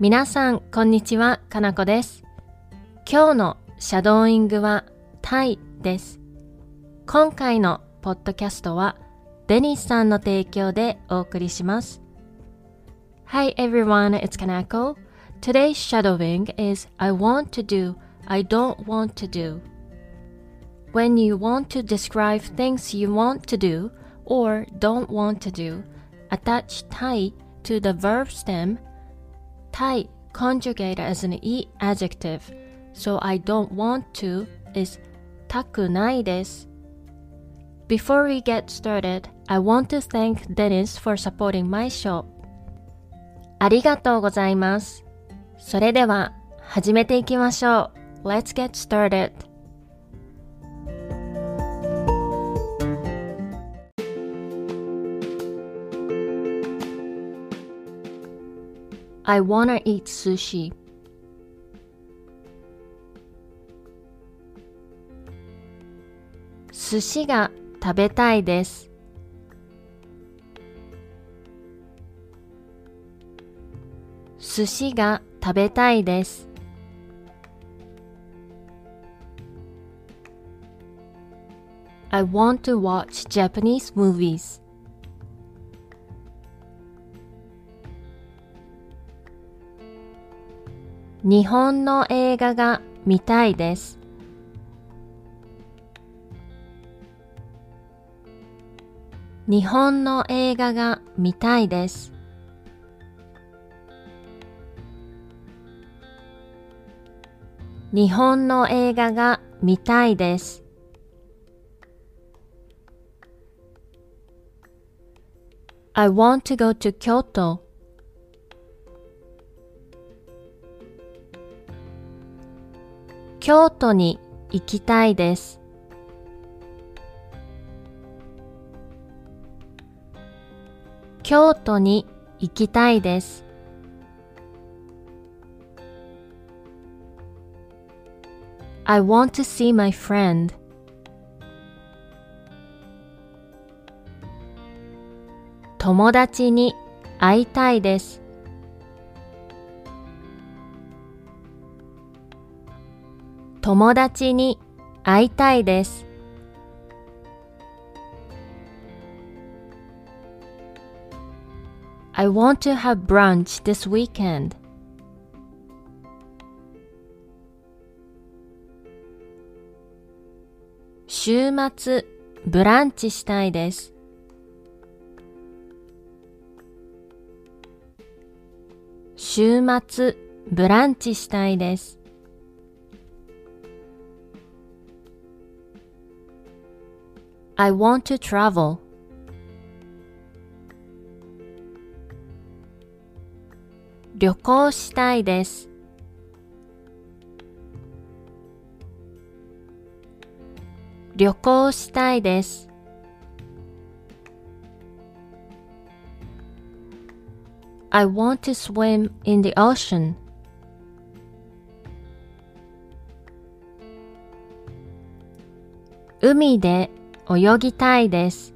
皆さん、こんにちは、かなこです。今日のシャドーイングはタイです。今回のポッドキャストはデニスさんの提供でお送りします。Hi everyone, it's Kanako. Today's shadowing is I want to do, I don't want to do. When you want to describe things you want to do or don't want to do, attach tai to the verb stem. Tai conjugate as an e adjective, so I don't want to is たくないです。Before we get started, I want to thank Dennis for supporting my show. ありがとうございます。それでは始めていきましょう。Let's get started. I wanna eat sushi. 寿司が食べたいです。寿司が食べたいです。I want to watch Japanese movies. 日本の映画が見たいです。日本の映画が見たいです。日本の映画が見たいです。I want to go to Kyoto. 京都に行きたいです。京都に行きたいです。I want to see my friend. 友達に会いたいです。友達に会いたいです。I want to have brunch this weekend. 週末ブランチしたいです。週末ブランチしたいです。I want to travel. 旅行したいです。旅行したいです。I want to swim in the ocean. 海で泳ぎたいです。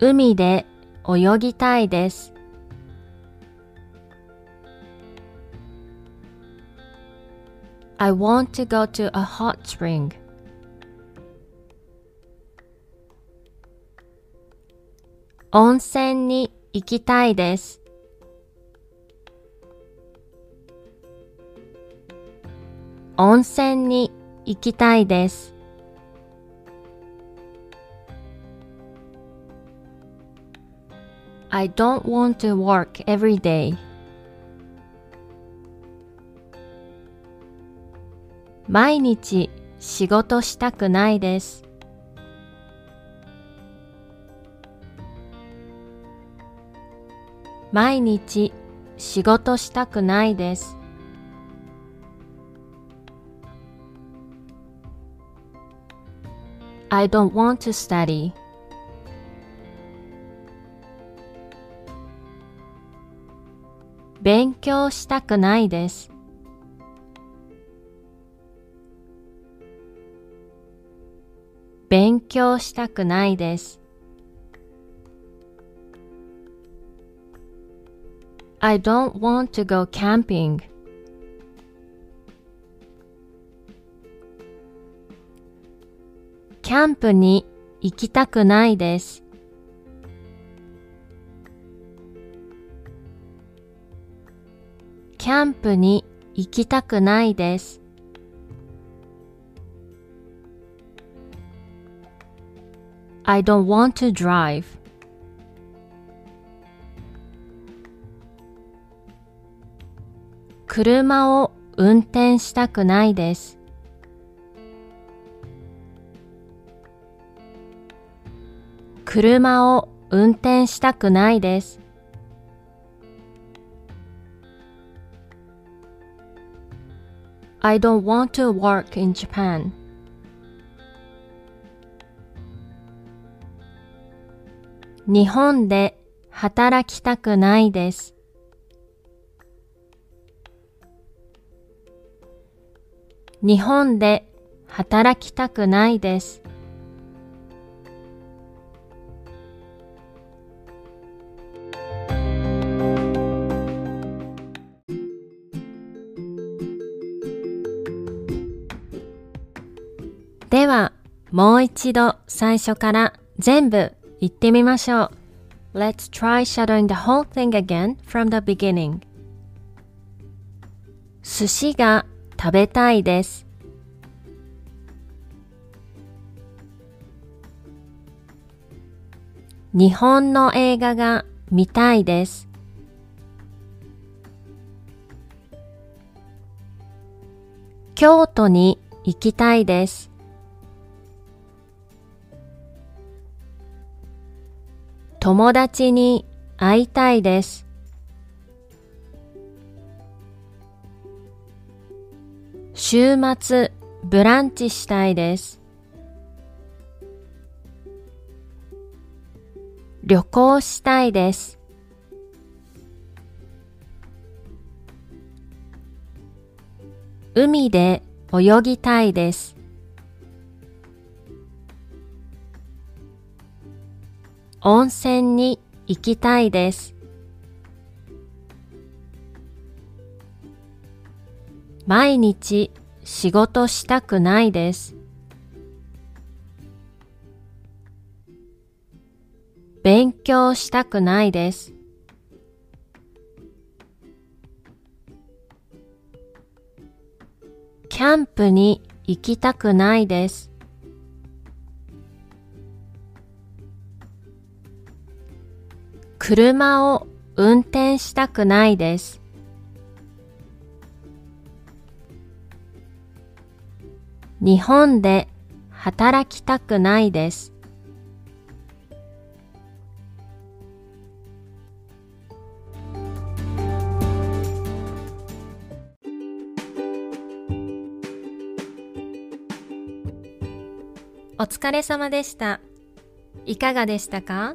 海で泳ぎたいです。I want to go to a hot spring. 温泉に行きたいです。温泉に行きたいです。I don't want to work every day. 毎日仕事したくないです。毎日仕事したくないです。I don't want to study. 勉強したくないです。勉強したくないです。I don't want to go camping. キャンプに行きたくないです。キャンプに行きたくないです。I don't want to drive. 車を運転したくないです。車を運転したくないです。I don't want to work in Japan. 日本で働きたくないです。日本で働きたくないです。では、もう一度最初から全部言ってみましょう。Let's try shadowing the whole thing again from the beginning. 寿司が食べたいです。日本の映画が見たいです。京都に行きたいです。友達に会いたいです。週末ブランチしたいです。旅行したいです。海で泳ぎたいです。温泉に行きたいです。毎日仕事したくないです。勉強したくないです。キャンプに行きたくないです。車を運転したくないです。日本で働きたくないです。お疲れ様でした。いかがでしたか？